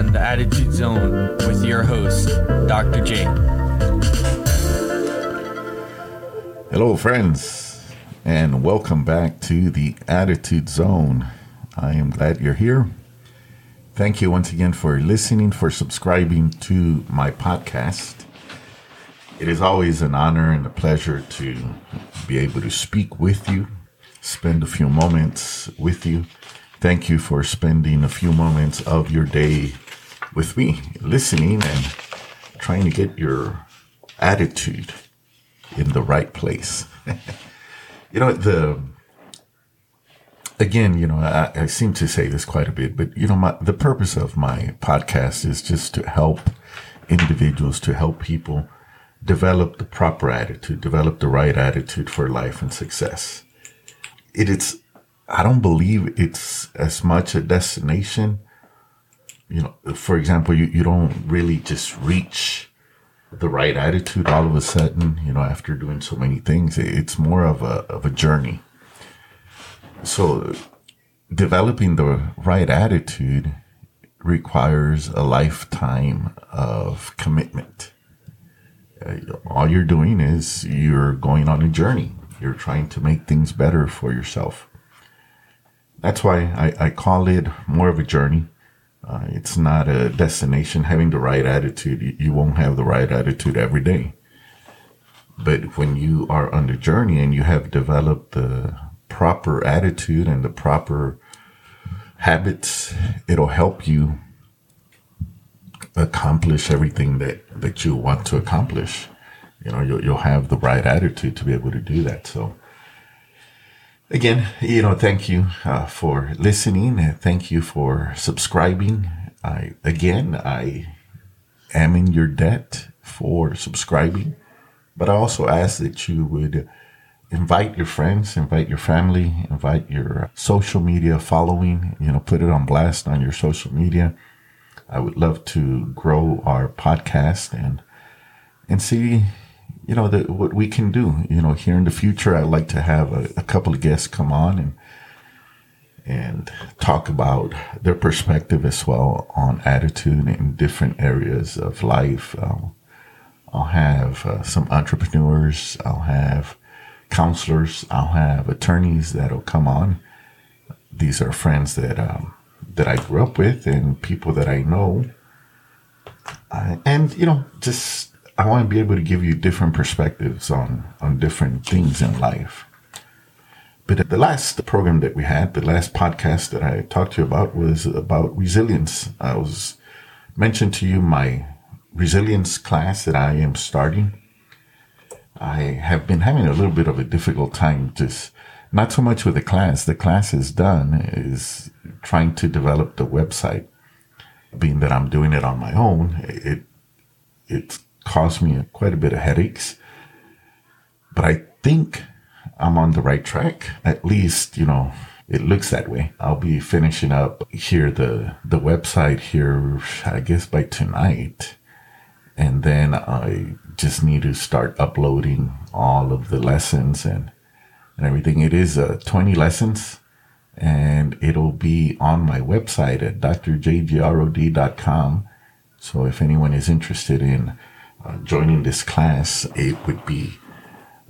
on the Attitude Zone with your host, Dr. J. Hello, friends, and welcome back to the Attitude Zone. I am glad you're here. Thank you once again for listening, for subscribing to my podcast. It is always an honor and a pleasure to be able to speak with you, spend a few moments with you. Thank you for spending a few moments of your day with me, listening and trying to get your attitude in the right place. you know, the again, you know, I, I, seem to say this quite a bit, but you know, my, the purpose of my podcast is just to help individuals, to help people develop the proper attitude, develop the right attitude for life and success. It is, I don't believe it's as much a destination. You know, for example, you, you don't really just reach the right attitude all of a sudden, you know, after doing so many things. It's more of a, of a journey. So developing the right attitude requires a lifetime of commitment. Uh, all you're doing is you're going on a journey. You're trying to make things better for yourself. That's why I, I call it more of a journey uh, it's not a destination. Having the right attitude, you, you won't have the right attitude every day. But when you are on the journey and you have developed the proper attitude and the proper habits, it'll help you accomplish everything that, that you want to accomplish. You know, you'll, you'll have the right attitude to be able to do that. So, Again, you know, thank you uh, for listening. Thank you for subscribing. I again, I am in your debt for subscribing, but I also ask that you would invite your friends, invite your family, invite your social media following. You know, put it on blast on your social media. I would love to grow our podcast and and see you know, the, what we can do, you know, here in the future, I'd like to have a, a couple of guests come on and, and talk about their perspective as well on attitude in different areas of life. Um, I'll have uh, some entrepreneurs. I'll have counselors. I'll have attorneys that'll come on. These are friends that um, that I grew up with and people that I know. Uh, and you know, just I want to be able to give you different perspectives on, on different things in life. But the last program that we had, the last podcast that I talked to you about was about resilience. I was mentioned to you my resilience class that I am starting. I have been having a little bit of a difficult time just not so much with the class. The class is done is trying to develop the website. Being that I'm doing it on my own, it, it's caused me quite a bit of headaches. But I think I'm on the right track. At least, you know, it looks that way. I'll be finishing up here the the website here, I guess by tonight, and then I just need to start uploading all of the lessons and and everything. It is uh, 20 lessons, and it'll be on my website at drjgrod.com. So if anyone is interested in uh, joining this class, it would be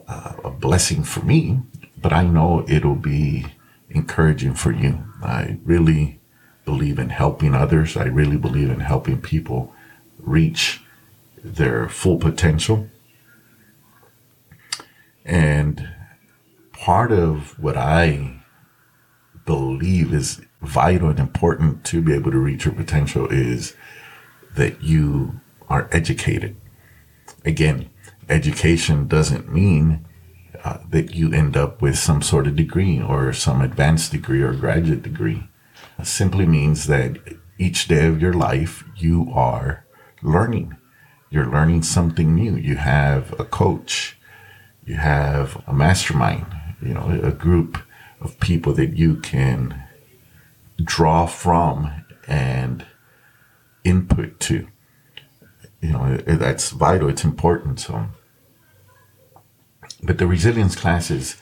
uh, a blessing for me, but I know it'll be encouraging for you. I really believe in helping others. I really believe in helping people reach their full potential. And part of what I believe is vital and important to be able to reach your potential is that you are educated again, education doesn't mean uh, that you end up with some sort of degree or some advanced degree or graduate degree. It simply means that each day of your life, you are learning. You're learning something new. You have a coach. You have a mastermind, you know, a group of people that you can draw from and input to you know, that's vital. It's important. So, but the resilience classes,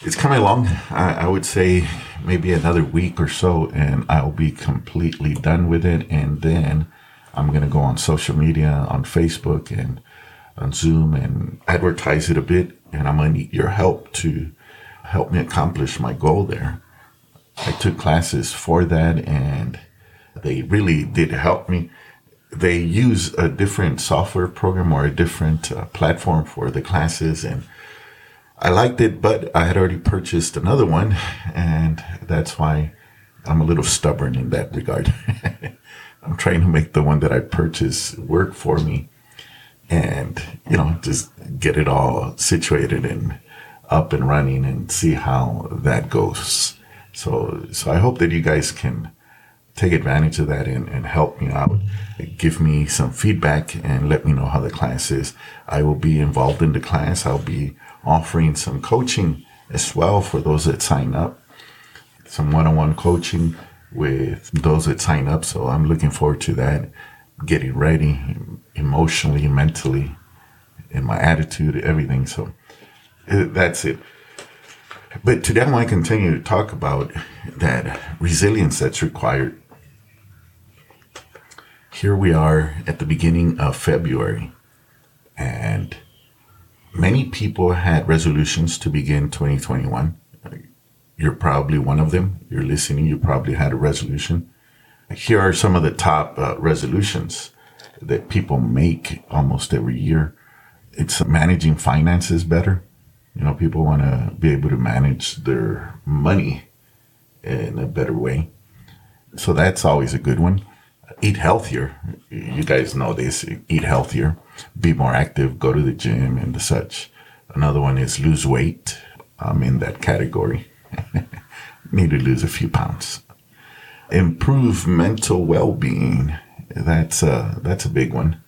it's coming along. I, I, would say maybe another week or so, and I'll be completely done with it. And then I'm going to go on social media, on Facebook and on Zoom and advertise it a bit. And I'm going to need your help to help me accomplish my goal there. I took classes for that and they really did help me. They use a different software program or a different uh, platform for the classes and I liked it, but I had already purchased another one, and that's why I'm a little stubborn in that regard. I'm trying to make the one that I purchased work for me and, you know, just get it all situated and up and running and see how that goes. So, so I hope that you guys can take advantage of that and, and help me out. Give me some feedback and let me know how the class is. I will be involved in the class. I'll be offering some coaching as well for those that sign up, some one on one coaching with those that sign up. So I'm looking forward to that, getting ready emotionally, mentally, in my attitude, everything. So uh, that's it. But today I want to continue to talk about that resilience that's required. Here we are at the beginning of February, and many people had resolutions to begin 2021. You're probably one of them. You're listening. You probably had a resolution. Here are some of the top uh, resolutions that people make almost every year. It's managing finances better. You know, people want to be able to manage their money in a better way. So that's always a good one. Eat healthier. You guys know this. Eat healthier be more active, go to the gym and such. Another one is lose weight. I'm in that category. Need to lose a few pounds. Improve mental well-being. That's a, that's a big one.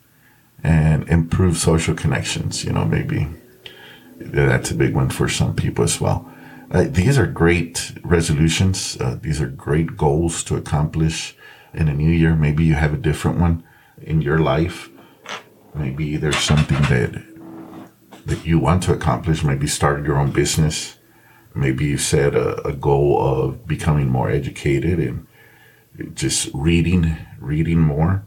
And improve social connections. You know, maybe that's a big one for some people as well. Uh, these are great resolutions. Uh, these are great goals to accomplish in a new year. Maybe you have a different one in your life Maybe there's something that that you want to accomplish. Maybe start your own business. Maybe you set a, a goal of becoming more educated and just reading, reading more.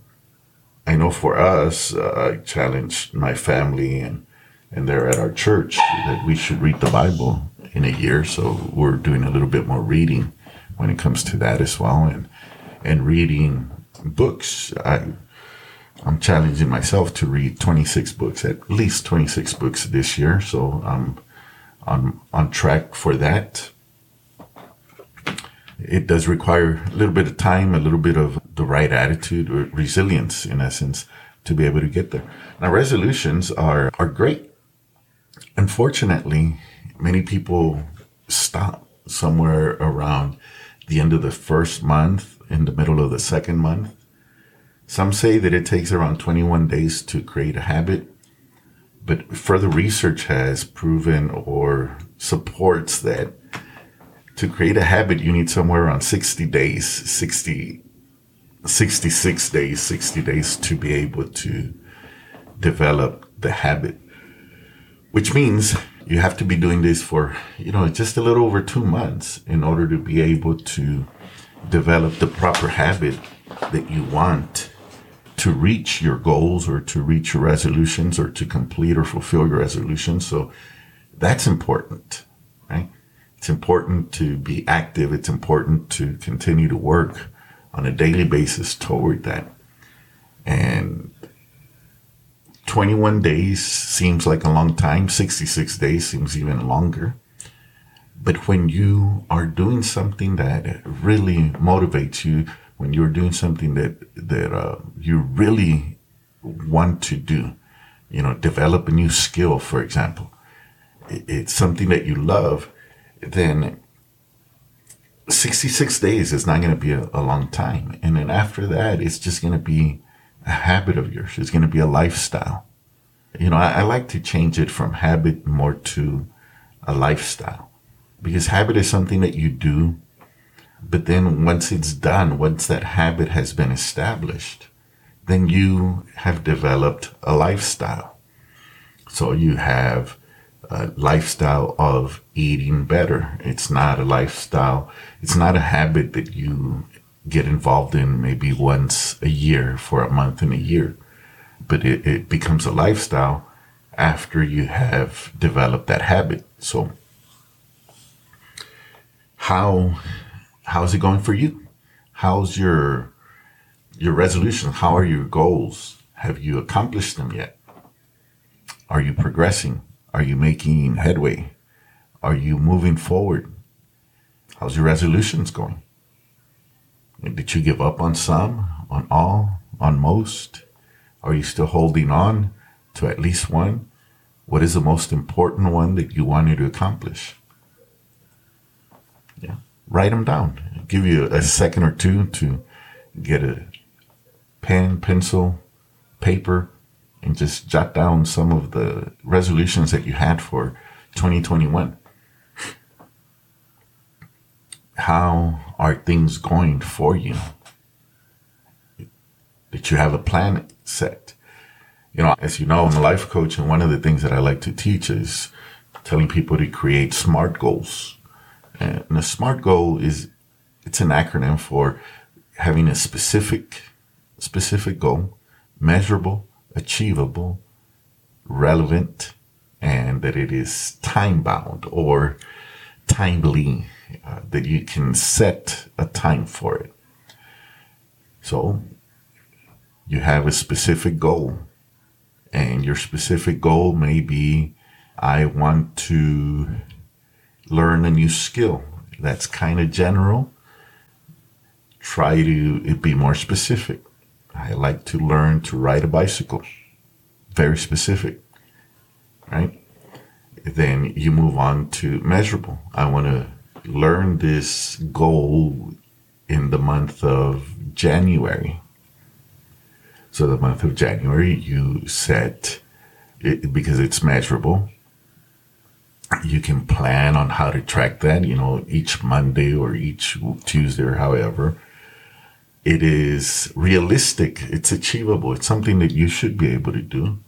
I know for us, uh, I challenged my family and and they're at our church that we should read the Bible in a year. So we're doing a little bit more reading when it comes to that as well, and and reading books. I I'm challenging myself to read 26 books, at least 26 books this year. So I'm on, on track for that. It does require a little bit of time, a little bit of the right attitude or resilience in essence to be able to get there. Now resolutions are, are great. Unfortunately, many people stop somewhere around the end of the first month, in the middle of the second month. Some say that it takes around 21 days to create a habit, but further research has proven or supports that to create a habit, you need somewhere around 60 days, 60, 66 days, 60 days to be able to develop the habit, which means you have to be doing this for, you know, just a little over two months in order to be able to develop the proper habit that you want to reach your goals or to reach your resolutions or to complete or fulfill your resolutions. So that's important, right? It's important to be active. It's important to continue to work on a daily basis toward that. And 21 days seems like a long time. 66 days seems even longer. But when you are doing something that really motivates you, when you're doing something that that uh, you really want to do, you know, develop a new skill, for example, it's something that you love, then 66 days is not going to be a, a long time. And then after that, it's just going to be a habit of yours. It's going to be a lifestyle. You know, I, I like to change it from habit more to a lifestyle because habit is something that you do but then once it's done, once that habit has been established, then you have developed a lifestyle. So you have a lifestyle of eating better. It's not a lifestyle. It's not a habit that you get involved in maybe once a year for a month in a year, but it, it becomes a lifestyle after you have developed that habit. So how, how's it going for you? How's your, your resolution? How are your goals? Have you accomplished them yet? Are you progressing? Are you making headway? Are you moving forward? How's your resolutions going? Did you give up on some, on all, on most? Are you still holding on to at least one? What is the most important one that you wanted to accomplish? Write them down. Give you a second or two to get a pen, pencil, paper, and just jot down some of the resolutions that you had for 2021. How are things going for you? Did you have a plan set? You know, as you know, I'm a life coach, and one of the things that I like to teach is telling people to create SMART goals. And a SMART goal is it's an acronym for having a specific specific goal, measurable, achievable, relevant, and that it is time bound or timely, uh, that you can set a time for it. So you have a specific goal, and your specific goal may be I want to learn a new skill. That's kind of general. Try to be more specific. I like to learn to ride a bicycle. Very specific, right? Then you move on to measurable. I want to learn this goal in the month of January. So the month of January, you set it because it's measurable. You can plan on how to track that, you know, each Monday or each Tuesday or however it is realistic, it's achievable, it's something that you should be able to do.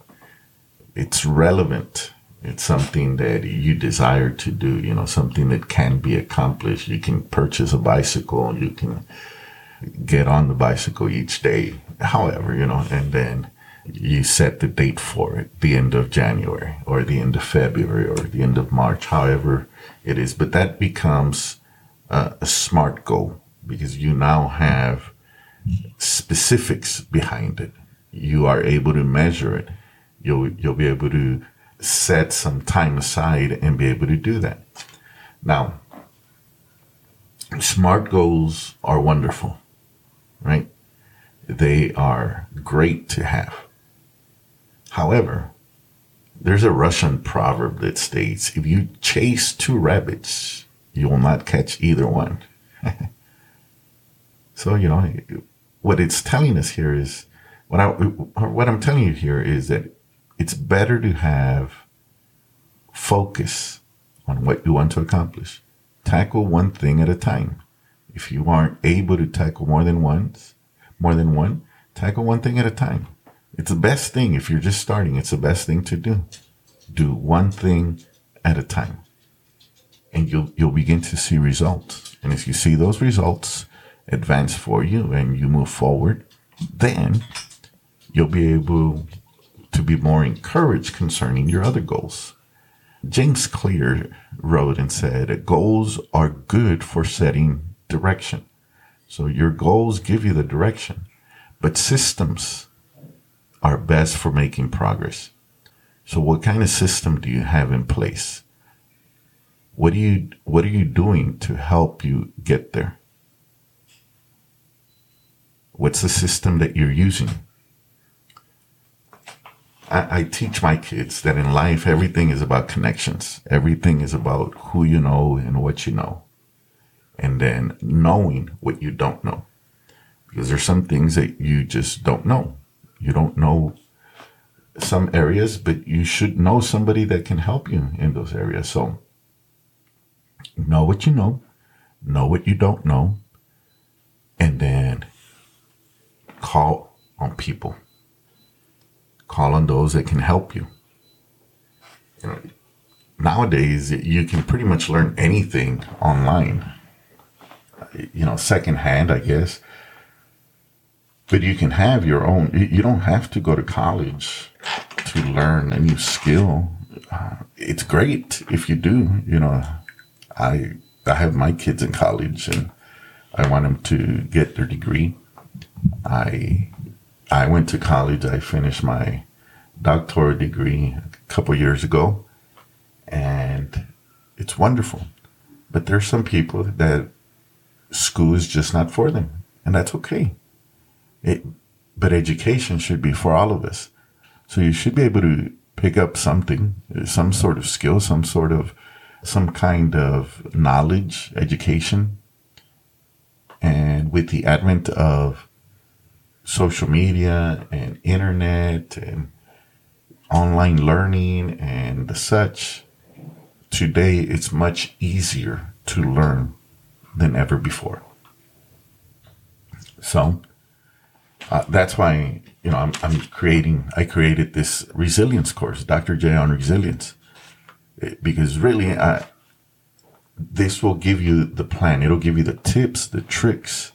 It's relevant. It's something that you desire to do, you know, something that can be accomplished. You can purchase a bicycle, you can get on the bicycle each day, however, you know, and then you set the date for it, the end of January or the end of February or the end of March, however it is. But that becomes a, a smart goal because you now have specifics behind it. You are able to measure it. You'll, you'll be able to set some time aside and be able to do that. Now, smart goals are wonderful, right? They are great to have. However, there's a Russian proverb that states, if you chase two rabbits, you will not catch either one. so, you know, what it's telling us here is what I what I'm telling you here is that it's better to have focus on what you want to accomplish. Tackle one thing at a time. If you aren't able to tackle more than once, more than one, tackle one thing at a time. It's the best thing if you're just starting. It's the best thing to do. Do one thing at a time, and you'll you'll begin to see results. And if you see those results, advance for you and you move forward, then you'll be able to be more encouraged concerning your other goals. James Clear wrote and said, goals are good for setting direction. So your goals give you the direction, but systems are best for making progress. So what kind of system do you have in place? What are you, what are you doing to help you get there? What's the system that you're using? I, I, teach my kids that in life, everything is about connections. Everything is about who you know and what you know. And then knowing what you don't know. Because there's some things that you just don't know. You don't know some areas, but you should know somebody that can help you in those areas. So know what you know, know what you don't know, and then call on people. Call on those that can help you. you know, nowadays you can pretty much learn anything online. You know, secondhand, I guess. But you can have your own. You don't have to go to college to learn a new skill. Uh, it's great if you do. You know, I I have my kids in college and I want them to get their degree. I I went to college. I finished my doctoral degree a couple years ago, and it's wonderful. But there's some people that school is just not for them, and that's okay. It, but education should be for all of us. So you should be able to pick up something, some sort of skill, some sort of, some kind of knowledge, education. And with the advent of social media and internet and online learning and such, today it's much easier to learn than ever before. So uh, that's why you know I'm, I'm creating. I created this resilience course, Dr. J on resilience, because really, I, this will give you the plan. It'll give you the tips, the tricks,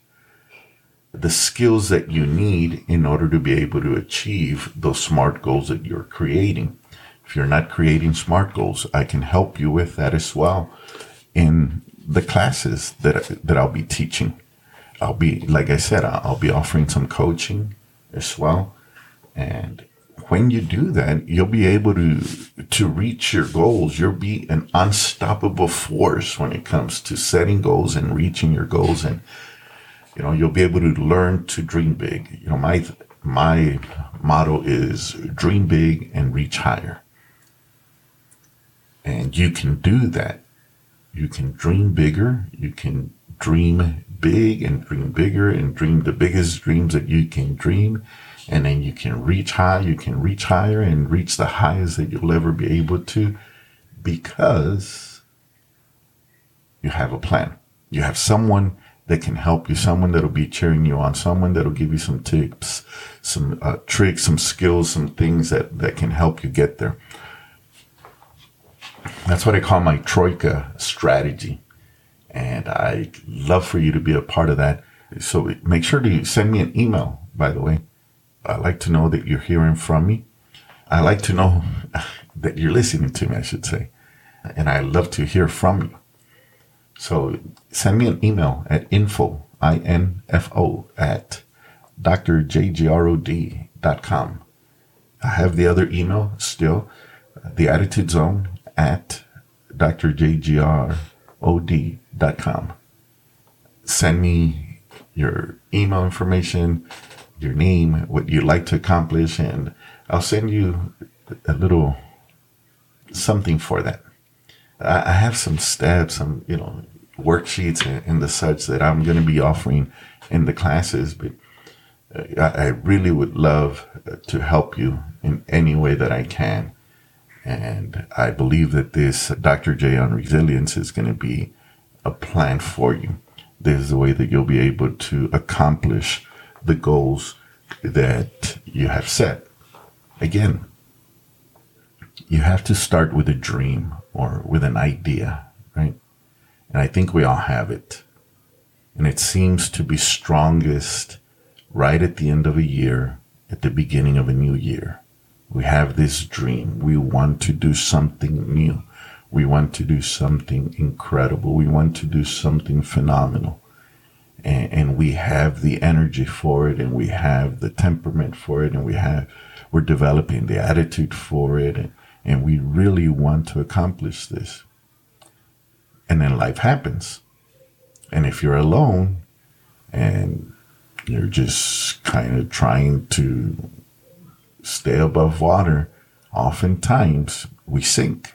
the skills that you need in order to be able to achieve those smart goals that you're creating. If you're not creating smart goals, I can help you with that as well in the classes that that I'll be teaching. I'll be like I said, I'll be offering some coaching as well. And when you do that, you'll be able to to reach your goals. You'll be an unstoppable force when it comes to setting goals and reaching your goals and you know, you'll be able to learn to dream big. You know, my my motto is dream big and reach higher. And you can do that. You can dream bigger. You can dream big and dream bigger and dream the biggest dreams that you can dream. And then you can reach high. You can reach higher and reach the highest that you'll ever be able to because you have a plan. You have someone that can help you, someone that'll be cheering you on, someone that'll give you some tips, some uh, tricks, some skills, some things that, that can help you get there. That's what I call my Troika strategy. And I'd love for you to be a part of that. So make sure to send me an email, by the way. I like to know that you're hearing from me. I like to know that you're listening to me, I should say. And I love to hear from you. So send me an email at info, I-N-F-O, at drjgrod.com. I have the other email still, the attitude zone at drjgrod.com. Send me your email information, your name, what you'd like to accomplish, and I'll send you a little something for that. I have some steps, some, you know, worksheets and, the such that I'm going to be offering in the classes, but uh, I, I really would love uh, to help you in any way that I can. And I believe that this Dr. J on resilience is going to be a plan for you. This is the way that you'll be able to accomplish the goals that you have set. Again, you have to start with a dream or with an idea, right? And I think we all have it. And it seems to be strongest right at the end of a year, at the beginning of a new year. We have this dream. We want to do something new. We want to do something incredible. We want to do something phenomenal. And, and, we have the energy for it and we have the temperament for it and we have, we're developing the attitude for it. And, and we really want to accomplish this. And then life happens. And if you're alone and you're just kind of trying to stay above water, oftentimes we sink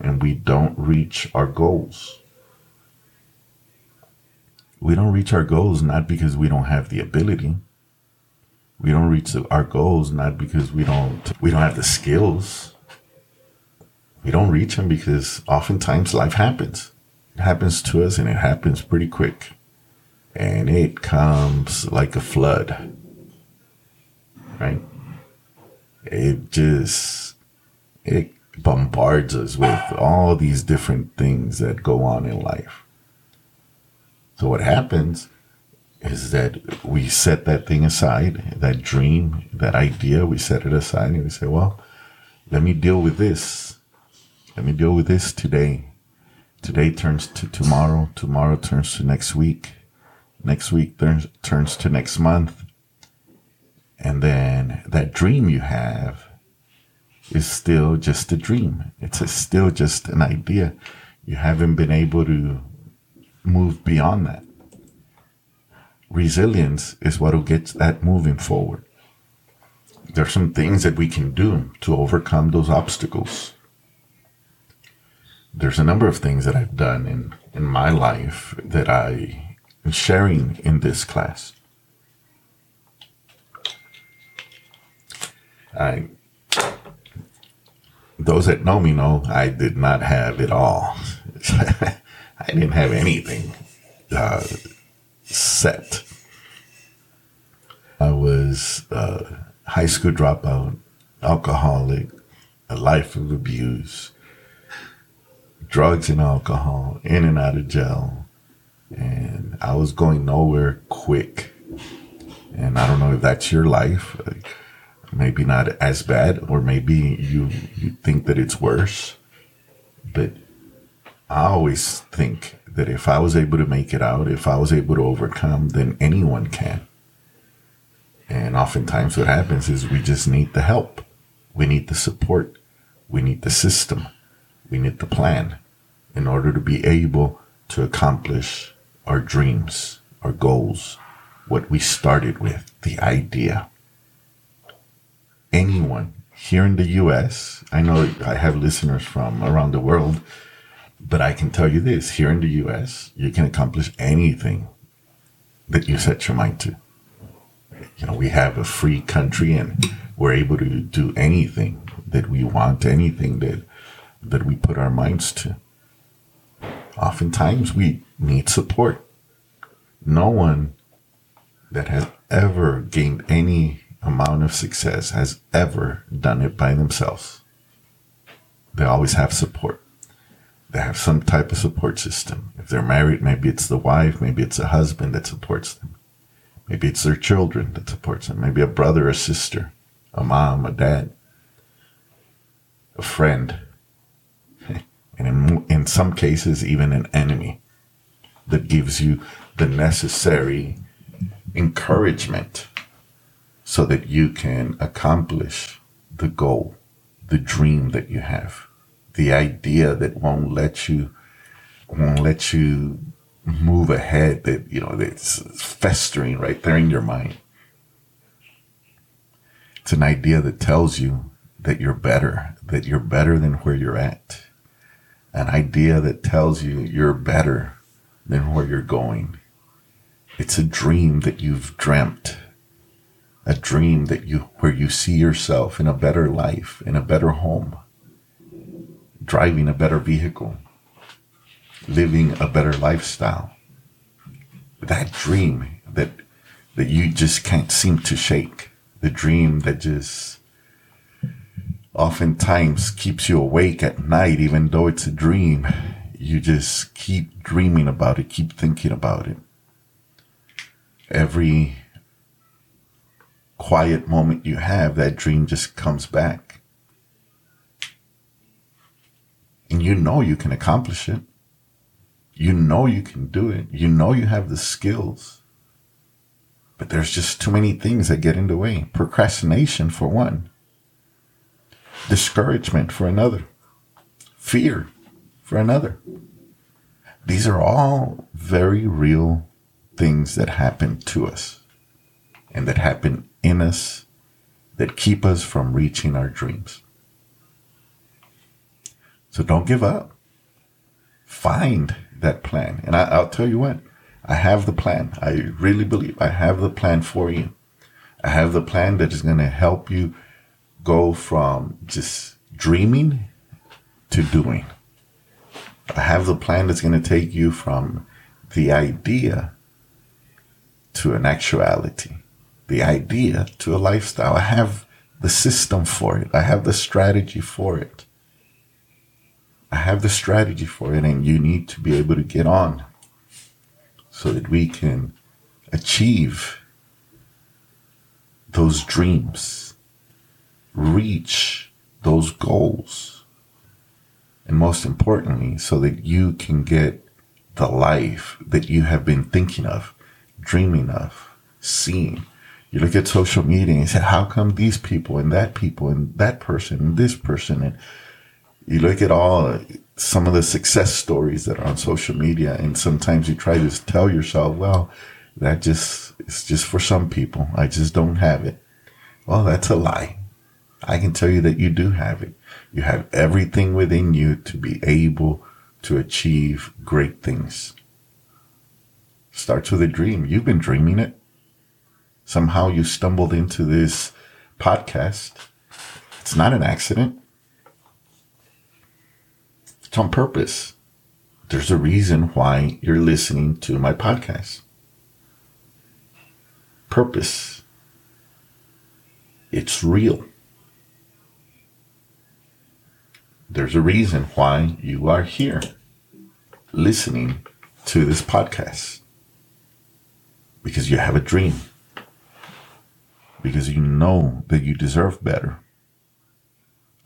and we don't reach our goals. We don't reach our goals not because we don't have the ability. We don't reach our goals not because we don't we don't have the skills we don't reach them because oftentimes life happens. It happens to us and it happens pretty quick. And it comes like a flood. Right? It just, it bombards us with all these different things that go on in life. So what happens is that we set that thing aside, that dream, that idea, we set it aside and we say, well, let me deal with this. Let me deal with this today. Today turns to tomorrow. Tomorrow turns to next week. Next week turns, turns to next month. And then that dream you have is still just a dream. It's a, still just an idea. You haven't been able to move beyond that. Resilience is what will get that moving forward. There are some things that we can do to overcome those obstacles. There's a number of things that I've done in, in my life that I am sharing in this class. I those that know me know I did not have it all. I didn't have anything uh, set. I was a high school dropout, alcoholic, a life of abuse, drugs and alcohol, in and out of jail. And I was going nowhere quick. And I don't know if that's your life maybe not as bad, or maybe you you think that it's worse. But I always think that if I was able to make it out, if I was able to overcome, then anyone can. And oftentimes what happens is we just need the help. We need the support. We need the system. We need the plan in order to be able to accomplish our dreams, our goals, what we started with, the idea anyone here in the US, I know I have listeners from around the world, but I can tell you this here in the US, you can accomplish anything that you set your mind to. You know, we have a free country and we're able to do anything that we want, anything that, that we put our minds to. Oftentimes we need support. No one that has ever gained any amount of success has ever done it by themselves. They always have support. They have some type of support system. If they're married, maybe it's the wife, maybe it's a husband that supports them. Maybe it's their children that supports them. Maybe a brother, a sister, a mom, a dad, a friend, and in, in some cases, even an enemy that gives you the necessary encouragement so that you can accomplish the goal, the dream that you have, the idea that won't let you, won't let you move ahead that, you know, that's festering right there in your mind. It's an idea that tells you that you're better, that you're better than where you're at. An idea that tells you you're better than where you're going. It's a dream that you've dreamt a dream that you where you see yourself in a better life, in a better home, driving a better vehicle, living a better lifestyle. That dream that that you just can't seem to shake. The dream that just oftentimes keeps you awake at night, even though it's a dream. You just keep dreaming about it, keep thinking about it. Every quiet moment you have, that dream just comes back. And you know you can accomplish it. You know you can do it. You know you have the skills. But there's just too many things that get in the way. Procrastination, for one, discouragement, for another, fear, for another. These are all very real things that happen to us and that happen in us that keep us from reaching our dreams. So don't give up. Find that plan. And I, will tell you what, I have the plan. I really believe I have the plan for you. I have the plan that is going to help you go from just dreaming to doing. I have the plan that's going to take you from the idea to an actuality the idea to a lifestyle. I have the system for it. I have the strategy for it. I have the strategy for it, and you need to be able to get on so that we can achieve those dreams, reach those goals, and most importantly, so that you can get the life that you have been thinking of, dreaming of, seeing. You look at social media and you say, how come these people and that people and that person and this person? And you look at all some of the success stories that are on social media and sometimes you try to tell yourself, well, that just is just for some people. I just don't have it. Well, that's a lie. I can tell you that you do have it. You have everything within you to be able to achieve great things. Starts with a dream. You've been dreaming it. Somehow you stumbled into this podcast. It's not an accident. It's on purpose. There's a reason why you're listening to my podcast. Purpose. It's real. There's a reason why you are here listening to this podcast. Because you have a dream. Because you know that you deserve better.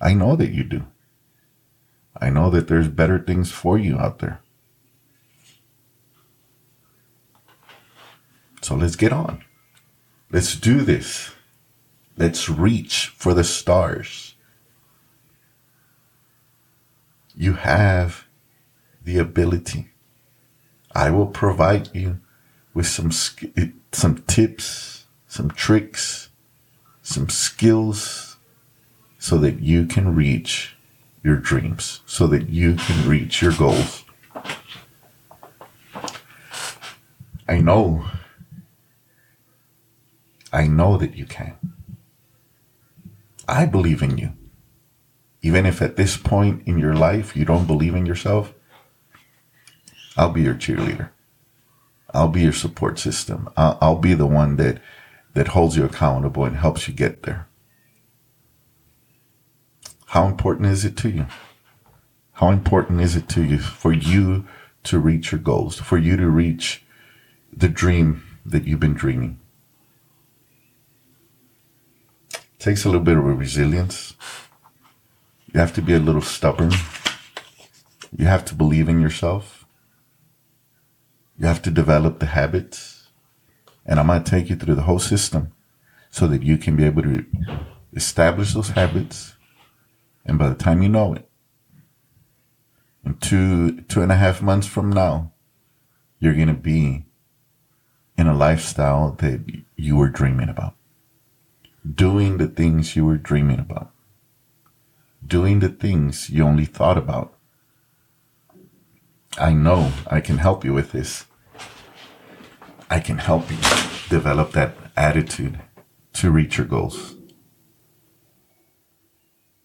I know that you do. I know that there's better things for you out there. So let's get on. Let's do this. Let's reach for the stars. You have the ability. I will provide you with some some tips, some tricks, some skills so that you can reach your dreams, so that you can reach your goals. I know I know that you can. I believe in you. Even if at this point in your life you don't believe in yourself, I'll be your cheerleader. I'll be your support system. I'll, I'll be the one that, that holds you accountable and helps you get there. How important is it to you? How important is it to you for you to reach your goals, for you to reach the dream that you've been dreaming? takes a little bit of resilience. You have to be a little stubborn. You have to believe in yourself. You have to develop the habits. And I'm going to take you through the whole system so that you can be able to establish those habits. And by the time you know it, in two, two and a half months from now, you're going to be in a lifestyle that you were dreaming about doing the things you were dreaming about, doing the things you only thought about. I know I can help you with this. I can help you develop that attitude to reach your goals.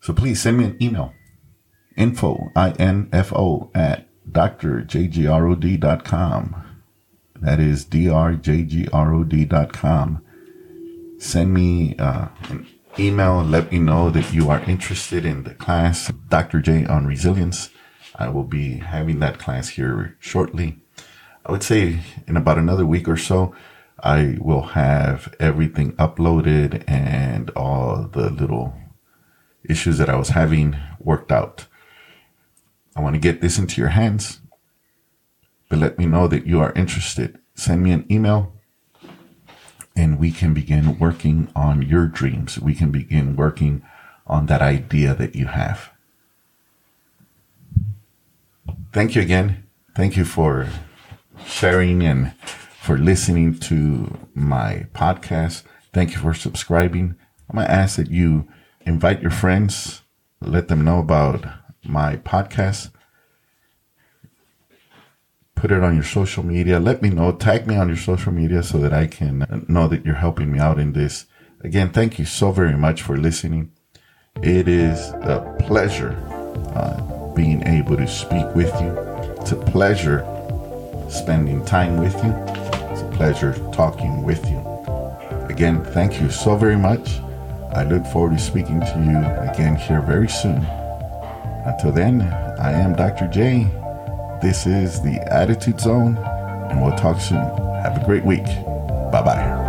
So please send me an email. Info, I-N-F-O at drjgrod.com. That is drjgrod.com send me uh, an email let me know that you are interested in the class, Dr. J on resilience. I will be having that class here shortly. I would say in about another week or so, I will have everything uploaded and all the little issues that I was having worked out. I want to get this into your hands, but let me know that you are interested. Send me an email and we can begin working on your dreams. We can begin working on that idea that you have. Thank you again. Thank you for sharing and for listening to my podcast. Thank you for subscribing. I'm going to ask that you invite your friends, let them know about my podcast put it on your social media. Let me know. Tag me on your social media so that I can know that you're helping me out in this. Again, thank you so very much for listening. It is a pleasure uh, being able to speak with you. It's a pleasure spending time with you. It's a pleasure talking with you. Again, thank you so very much. I look forward to speaking to you again here very soon. Until then, I am Dr. J. This is the Attitude Zone, and we'll talk soon. Have a great week. Bye bye.